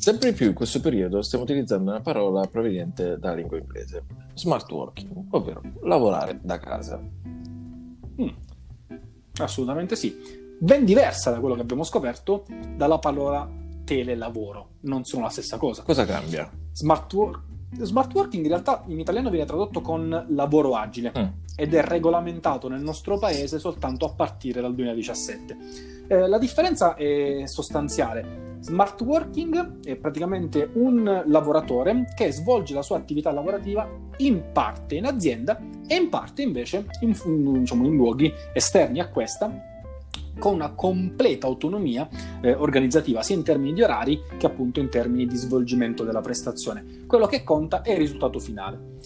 Sempre di più in questo periodo stiamo utilizzando una parola proveniente dalla lingua inglese, smart working, ovvero lavorare da casa. Mm. Assolutamente sì. Ben diversa da quello che abbiamo scoperto dalla parola telelavoro. Non sono la stessa cosa. Cosa cambia? Smart, work, smart working in realtà in italiano viene tradotto con lavoro agile mm. ed è regolamentato nel nostro paese soltanto a partire dal 2017. Eh, la differenza è sostanziale Smart working è praticamente un lavoratore che svolge la sua attività lavorativa in parte in azienda e in parte invece in, diciamo, in luoghi esterni a questa con una completa autonomia eh, organizzativa sia in termini di orari che appunto in termini di svolgimento della prestazione. Quello che conta è il risultato finale.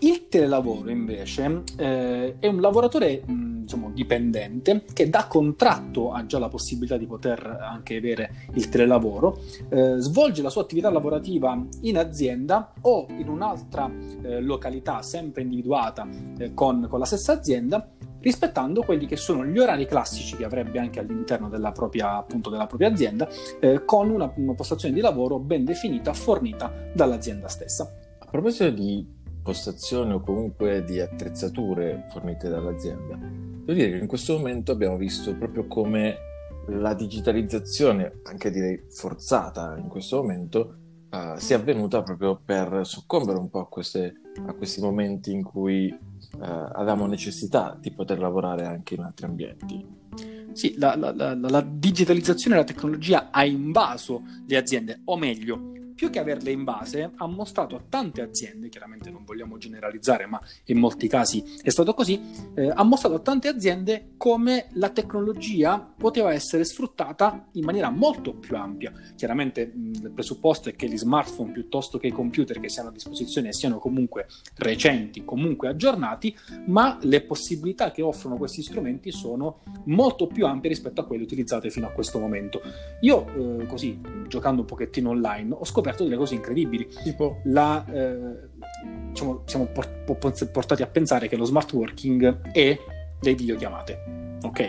Il telelavoro invece eh, è un lavoratore diciamo, dipendente che da contratto ha già la possibilità di poter anche avere il telelavoro, eh, svolge la sua attività lavorativa in azienda o in un'altra eh, località sempre individuata eh, con, con la stessa azienda rispettando quelli che sono gli orari classici che avrebbe anche all'interno della propria, appunto, della propria azienda, eh, con una, una postazione di lavoro ben definita, fornita dall'azienda stessa. A proposito di postazioni o comunque di attrezzature fornite dall'azienda. Devo dire che in questo momento abbiamo visto proprio come la digitalizzazione, anche direi forzata in questo momento, uh, sia avvenuta proprio per soccombere un po' a, queste, a questi momenti in cui uh, avevamo necessità di poter lavorare anche in altri ambienti. Sì, la, la, la, la digitalizzazione e la tecnologia ha invaso le aziende, o meglio, più che averle in base, ha mostrato a tante aziende, chiaramente non vogliamo generalizzare, ma in molti casi è stato così, eh, ha mostrato a tante aziende come la tecnologia poteva essere sfruttata in maniera molto più ampia. Chiaramente mh, il presupposto è che gli smartphone piuttosto che i computer che siano a disposizione siano comunque recenti, comunque aggiornati, ma le possibilità che offrono questi strumenti sono molto più ampie rispetto a quelle utilizzate fino a questo momento. Io, eh, così, giocando un pochettino online, ho scoperto scoperto delle cose incredibili. Tipo, la, eh, diciamo, siamo portati a pensare che lo smart working è dei videochiamate. Ok?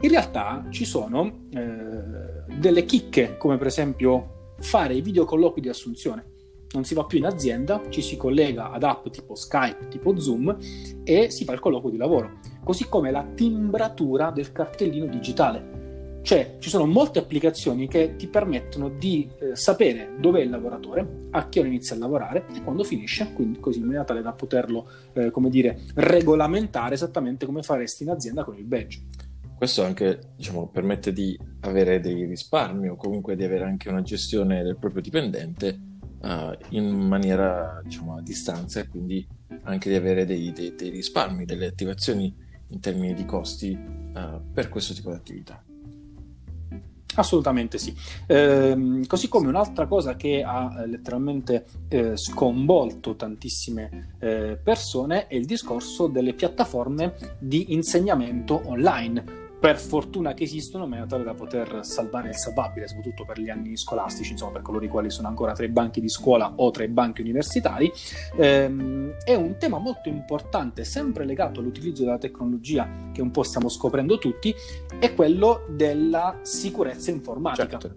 In realtà ci sono eh, delle chicche, come per esempio fare i videocolloqui di assunzione. Non si va più in azienda, ci si collega ad app tipo Skype, tipo Zoom e si fa il colloquio di lavoro. Così come la timbratura del cartellino digitale cioè, ci sono molte applicazioni che ti permettono di eh, sapere dov'è il lavoratore, a che ora inizia a lavorare e quando finisce, quindi così in maniera tale da poterlo, eh, come dire, regolamentare esattamente come faresti in azienda con il badge. Questo anche, diciamo, permette di avere dei risparmi o comunque di avere anche una gestione del proprio dipendente uh, in maniera, diciamo, a distanza e quindi anche di avere dei, dei, dei risparmi, delle attivazioni in termini di costi uh, per questo tipo di attività. Assolutamente sì. Eh, così come un'altra cosa che ha eh, letteralmente eh, sconvolto tantissime eh, persone è il discorso delle piattaforme di insegnamento online per fortuna che esistono, in maniera tale da poter salvare il salvabile, soprattutto per gli anni scolastici, insomma, per coloro i quali sono ancora tra i banchi di scuola o tra i banchi universitari. Ehm, è un tema molto importante, sempre legato all'utilizzo della tecnologia che un po' stiamo scoprendo tutti, è quello della sicurezza informatica. Certo.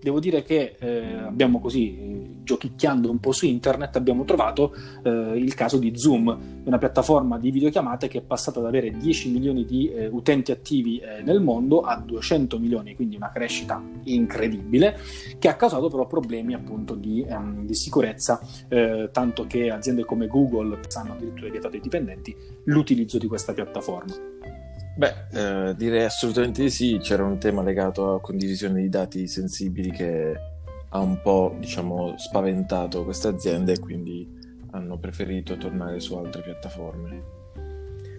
Devo dire che eh, abbiamo così giochicchiando un po' su internet abbiamo trovato eh, il caso di Zoom, una piattaforma di videochiamate che è passata ad avere 10 milioni di eh, utenti attivi eh, nel mondo a 200 milioni, quindi una crescita incredibile, che ha causato però problemi appunto di, ehm, di sicurezza, eh, tanto che aziende come Google hanno addirittura vietato ai dipendenti l'utilizzo di questa piattaforma. Beh, eh, direi assolutamente sì, c'era un tema legato a condivisione di dati sensibili che ha un po' diciamo, spaventato queste aziende e quindi hanno preferito tornare su altre piattaforme.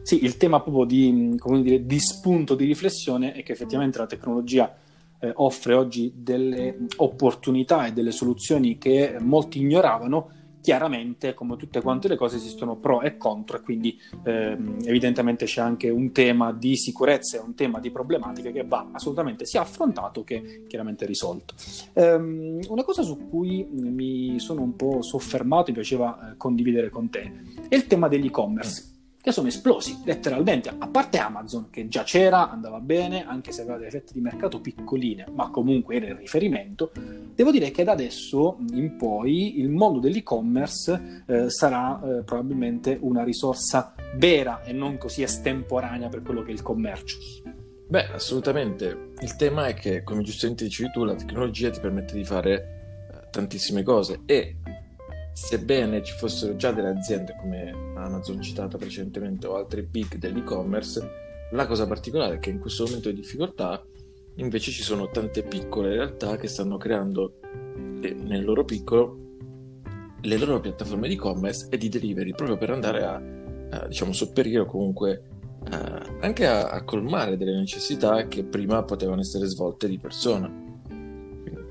Sì, il tema proprio di, dire, di spunto di riflessione è che effettivamente la tecnologia eh, offre oggi delle opportunità e delle soluzioni che molti ignoravano chiaramente come tutte quante le cose esistono pro e contro e quindi ehm, evidentemente c'è anche un tema di sicurezza e un tema di problematiche che va assolutamente sia affrontato che chiaramente risolto. Ehm, una cosa su cui mi sono un po' soffermato e piaceva eh, condividere con te è il tema degli e-commerce che sono esplosi letteralmente, a parte Amazon che già c'era, andava bene, anche se aveva delle fette di mercato piccoline, ma comunque era il riferimento, devo dire che da adesso in poi il mondo dell'e-commerce eh, sarà eh, probabilmente una risorsa vera e non così estemporanea per quello che è il commercio. Beh, assolutamente. Il tema è che, come giustamente dicevi tu, la tecnologia ti permette di fare eh, tantissime cose e sebbene ci fossero già delle aziende come Amazon citata precedentemente o altri big dell'e-commerce, la cosa particolare è che in questo momento di difficoltà invece ci sono tante piccole realtà che stanno creando eh, nel loro piccolo le loro piattaforme di e-commerce e di delivery proprio per andare a, a diciamo sopperire o comunque a, eh, anche a, a colmare delle necessità che prima potevano essere svolte di persona.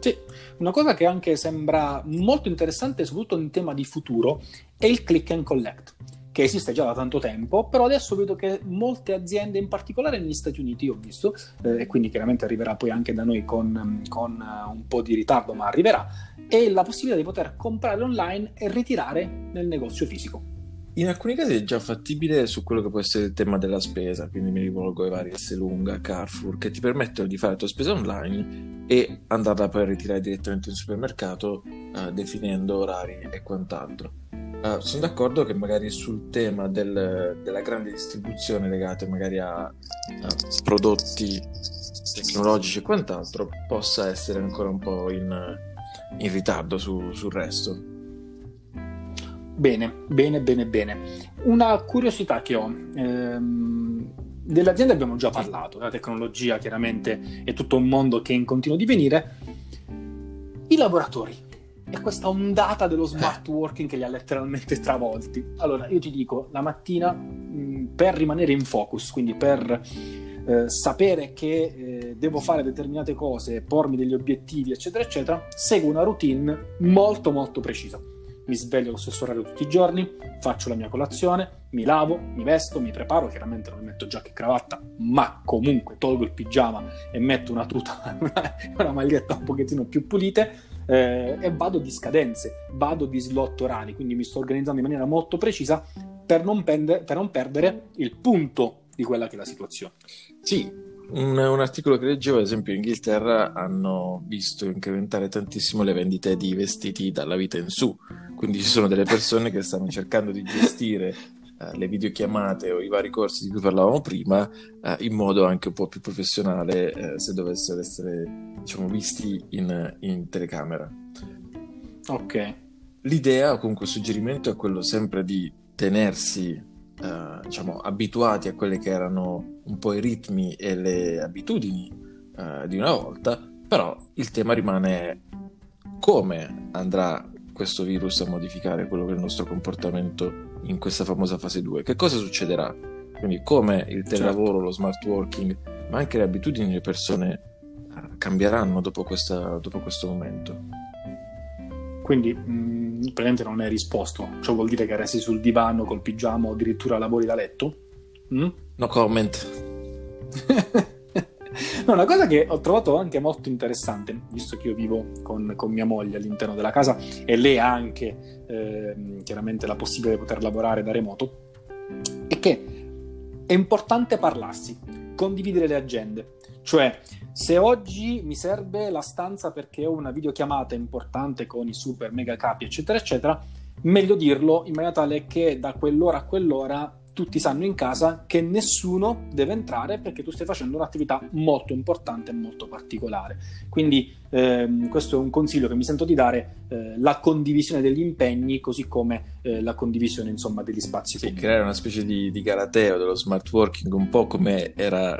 Sì, una cosa che anche sembra molto interessante, soprattutto in tema di futuro, è il click and collect, che esiste già da tanto tempo, però adesso vedo che molte aziende, in particolare negli Stati Uniti, ho visto, eh, e quindi chiaramente arriverà poi anche da noi con, con uh, un po' di ritardo, ma arriverà, è la possibilità di poter comprare online e ritirare nel negozio fisico. In alcuni casi è già fattibile su quello che può essere il tema della spesa, quindi mi rivolgo ai vari S lunga, Carrefour, che ti permettono di fare la tua spesa online e andarla poi a ritirare direttamente in supermercato, uh, definendo orari e quant'altro. Uh, sono d'accordo che magari sul tema del, della grande distribuzione legata magari a, a prodotti tecnologici e quant'altro possa essere ancora un po' in, in ritardo su, sul resto. Bene, bene, bene, bene. Una curiosità che ho. Ehm, delle aziende abbiamo già parlato, la tecnologia chiaramente è tutto un mondo che è in continuo divenire. I lavoratori e questa ondata dello smart working che li ha letteralmente travolti. Allora, io ti dico, la mattina mh, per rimanere in focus, quindi per eh, sapere che eh, devo fare determinate cose, pormi degli obiettivi, eccetera, eccetera, seguo una routine molto, molto precisa mi sveglio allo stesso orario tutti i giorni, faccio la mia colazione, mi lavo, mi vesto, mi preparo, chiaramente non metto giacca e cravatta, ma comunque tolgo il pigiama e metto una tuta, una maglietta un pochettino più pulite eh, e vado di scadenze, vado di slot orari, quindi mi sto organizzando in maniera molto precisa per non, pende- per non perdere il punto di quella che è la situazione. Sì, un, un, articolo che leggevo, ad esempio, in Inghilterra hanno visto incrementare tantissimo le vendite di vestiti dalla vita in su. Quindi ci sono delle persone che stanno cercando di gestire uh, le videochiamate o i vari corsi di cui parlavamo prima uh, in modo anche un po' più professionale uh, se dovessero essere diciamo, visti in, in telecamera. Ok. L'idea o comunque il suggerimento è quello sempre di tenersi eh, diciamo, abituati a quelli che erano un po' i ritmi e le abitudini uh, di una volta, però il tema rimane come andrà questo virus a modificare quello che è il nostro comportamento in questa famosa fase 2. Che cosa succederà? Quindi come il telelavoro, certo. lo smart working, ma anche le abitudini delle persone uh, cambieranno dopo, questa, dopo questo momento. Quindi mh, mm, praticamente non hai risposto. Ciò vuol dire che resti sul divano col pigiama o addirittura lavori da letto? Mm? No comment. no, una cosa che ho trovato anche molto interessante, visto che io vivo con, con mia moglie all'interno della casa e lei ha anche eh, chiaramente la possibilità di poter lavorare da remoto, è che è importante parlarsi, condividere le agende. Cioè, se oggi mi serve la stanza perché ho una videochiamata importante con i super mega capi, eccetera, eccetera, meglio dirlo in maniera tale che da quell'ora a quell'ora tutti sanno in casa che nessuno deve entrare perché tu stai facendo un'attività molto importante e molto particolare. Quindi ehm, questo è un consiglio che mi sento di dare, eh, la condivisione degli impegni così come eh, la condivisione insomma degli spazi. Sì, creare una specie di, di galateo dello smart working, un po' come era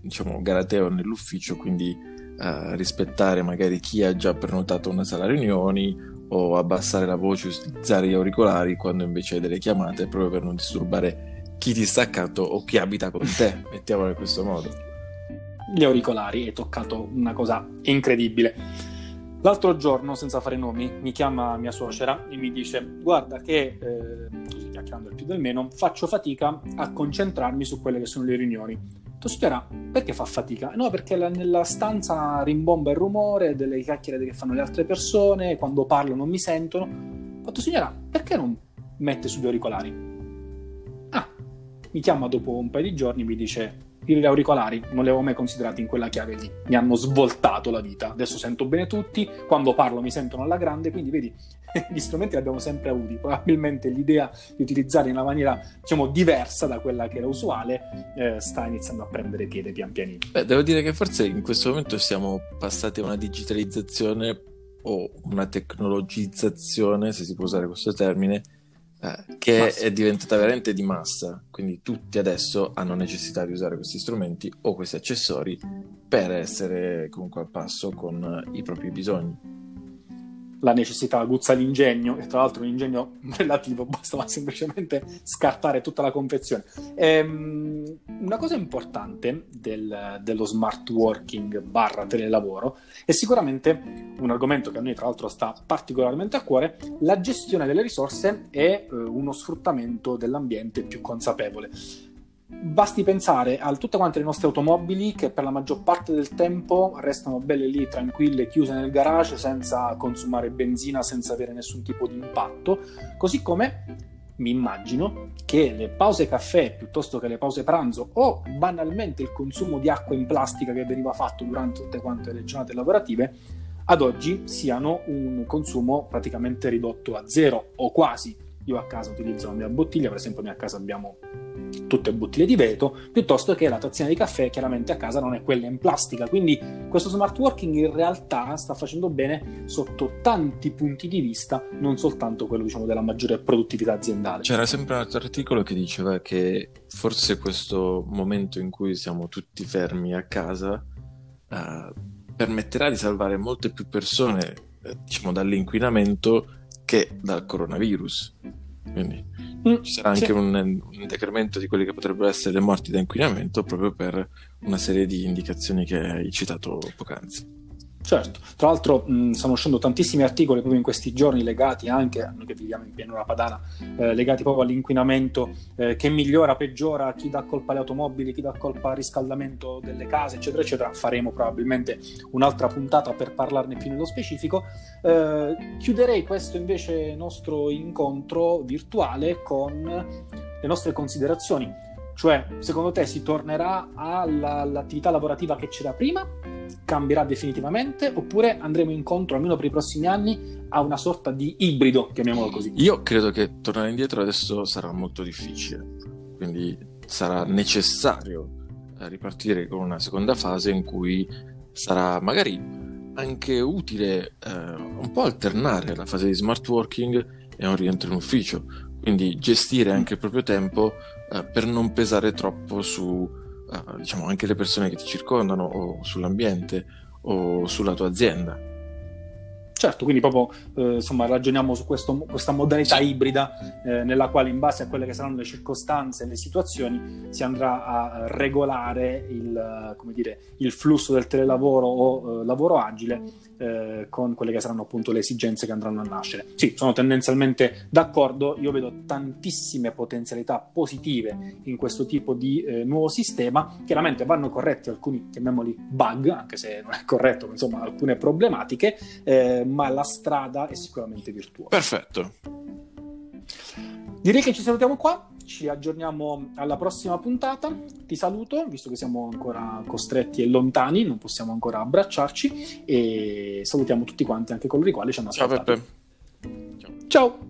diciamo, galateo nell'ufficio, quindi uh, rispettare magari chi ha già prenotato una sala riunioni o abbassare la voce, utilizzare gli auricolari quando invece hai delle chiamate proprio per non disturbare chi ti sta accanto o chi abita con te, mettiamolo in questo modo. Gli auricolari, hai toccato una cosa incredibile. L'altro giorno, senza fare nomi, mi chiama mia suocera e mi dice: Guarda, che eh, così chiacchierando il più del meno, faccio fatica a concentrarmi su quelle che sono le riunioni tu signora, perché fa fatica? No, perché la, nella stanza rimbomba il rumore delle chiacchiere che fanno le altre persone, quando parlo non mi sentono. Ho fatto, signora, perché non mette sugli auricolari? Ah, mi chiama dopo un paio di giorni e mi dice gli auricolari non li avevo mai considerati in quella chiave lì, mi hanno svoltato la vita. Adesso sento bene tutti, quando parlo mi sentono alla grande, quindi vedi, gli strumenti li abbiamo sempre avuti. Probabilmente l'idea di utilizzarli in una maniera, diciamo, diversa da quella che era usuale eh, sta iniziando a prendere piede pian pianino. Beh, devo dire che forse in questo momento siamo passati a una digitalizzazione o una tecnologizzazione, se si può usare questo termine, eh, che massa. è diventata veramente di massa, quindi tutti adesso hanno necessità di usare questi strumenti o questi accessori per essere comunque al passo con i propri bisogni la necessità guzza l'ingegno, e tra l'altro un ingegno relativo, bastava semplicemente scartare tutta la confezione. Ehm, una cosa importante del, dello smart working barra telelavoro è sicuramente un argomento che a noi tra l'altro sta particolarmente a cuore, la gestione delle risorse e eh, uno sfruttamento dell'ambiente più consapevole. Basti pensare a tutte quante le nostre automobili che per la maggior parte del tempo restano belle lì tranquille, chiuse nel garage senza consumare benzina, senza avere nessun tipo di impatto, così come mi immagino che le pause caffè piuttosto che le pause pranzo o banalmente il consumo di acqua in plastica che veniva fatto durante tutte quante le giornate lavorative ad oggi siano un consumo praticamente ridotto a zero o quasi. Io a casa utilizzo la mia bottiglia, per esempio noi a casa abbiamo tutte bottiglie di vetro, piuttosto che la tazzina di caffè chiaramente a casa non è quella in plastica. Quindi questo smart working in realtà sta facendo bene sotto tanti punti di vista, non soltanto quello diciamo, della maggiore produttività aziendale. C'era sempre un altro articolo che diceva che forse questo momento in cui siamo tutti fermi a casa uh, permetterà di salvare molte più persone eh, diciamo, dall'inquinamento che dal coronavirus. Quindi mm, ci sarà anche sì. un, un, decremento di quelle che potrebbero essere le morti da inquinamento proprio per una serie di indicazioni che hai citato poc'anzi. Certo, tra l'altro mh, stanno uscendo tantissimi articoli proprio in questi giorni legati anche noi che viviamo in pianura padana, eh, legati proprio all'inquinamento eh, che migliora, peggiora, chi dà colpa alle automobili, chi dà colpa al riscaldamento delle case, eccetera, eccetera. Faremo probabilmente un'altra puntata per parlarne più nello specifico. Eh, chiuderei questo invece nostro incontro virtuale con le nostre considerazioni cioè, secondo te si tornerà alla, all'attività lavorativa che c'era prima? Cambierà definitivamente? Oppure andremo incontro, almeno per i prossimi anni, a una sorta di ibrido, chiamiamolo così? Io credo che tornare indietro adesso sarà molto difficile, quindi sarà necessario eh, ripartire con una seconda fase in cui sarà magari anche utile eh, un po' alternare la fase di smart working e un rientro in ufficio, quindi gestire anche il proprio tempo eh, per non pesare troppo su eh, diciamo anche le persone che ti circondano o sull'ambiente o sulla tua azienda. Certo, quindi proprio eh, insomma, ragioniamo su questo, questa modalità ibrida eh, nella quale in base a quelle che saranno le circostanze e le situazioni si andrà a regolare il, dire, il flusso del telelavoro o eh, lavoro agile eh, con quelle che saranno appunto le esigenze che andranno a nascere. Sì, sono tendenzialmente d'accordo, io vedo tantissime potenzialità positive in questo tipo di eh, nuovo sistema, chiaramente vanno corretti alcuni, chiamiamoli bug, anche se non è corretto, insomma alcune problematiche, eh, ma la strada è sicuramente virtuosa. Perfetto. Direi che ci salutiamo qua ci aggiorniamo alla prossima puntata. Ti saluto, visto che siamo ancora costretti e lontani, non possiamo ancora abbracciarci e salutiamo tutti quanti, anche coloro i quali ci hanno ascoltato. Ciao Peppe. Ciao. Ciao.